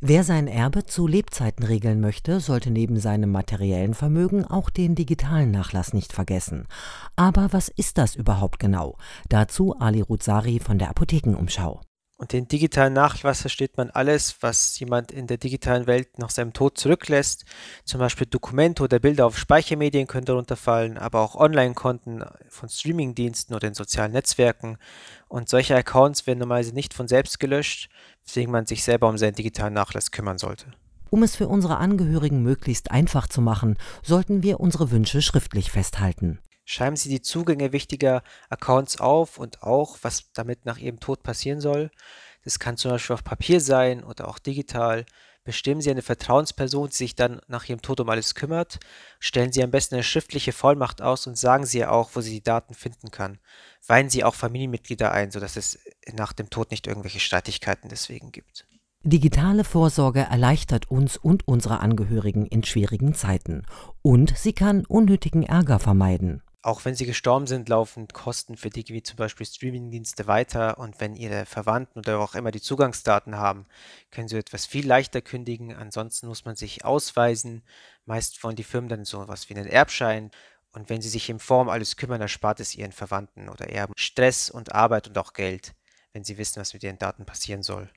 Wer sein Erbe zu Lebzeiten regeln möchte, sollte neben seinem materiellen Vermögen auch den digitalen Nachlass nicht vergessen. Aber was ist das überhaupt genau? Dazu Ali Ruzari von der Apothekenumschau. Und den digitalen Nachlass versteht man alles, was jemand in der digitalen Welt nach seinem Tod zurücklässt. Zum Beispiel Dokumente oder Bilder auf Speichermedien können darunter fallen, aber auch Online-Konten von Streamingdiensten oder in sozialen Netzwerken. Und solche Accounts werden normalerweise nicht von selbst gelöscht, weswegen man sich selber um seinen digitalen Nachlass kümmern sollte. Um es für unsere Angehörigen möglichst einfach zu machen, sollten wir unsere Wünsche schriftlich festhalten. Schreiben Sie die Zugänge wichtiger Accounts auf und auch, was damit nach Ihrem Tod passieren soll. Das kann zum Beispiel auf Papier sein oder auch digital. Bestimmen Sie eine Vertrauensperson, die sich dann nach Ihrem Tod um alles kümmert. Stellen Sie am besten eine schriftliche Vollmacht aus und sagen Sie ihr auch, wo sie die Daten finden kann. Weihen Sie auch Familienmitglieder ein, sodass es nach dem Tod nicht irgendwelche Streitigkeiten deswegen gibt. Digitale Vorsorge erleichtert uns und unsere Angehörigen in schwierigen Zeiten. Und sie kann unnötigen Ärger vermeiden. Auch wenn sie gestorben sind, laufen Kosten für die wie zum Beispiel Streamingdienste weiter und wenn ihre Verwandten oder auch immer die Zugangsdaten haben, können sie etwas viel leichter kündigen. Ansonsten muss man sich ausweisen. Meist wollen die Firmen dann so was wie einen Erbschein. Und wenn sie sich im Form alles kümmern, erspart es ihren Verwandten oder Erben Stress und Arbeit und auch Geld, wenn sie wissen, was mit ihren Daten passieren soll.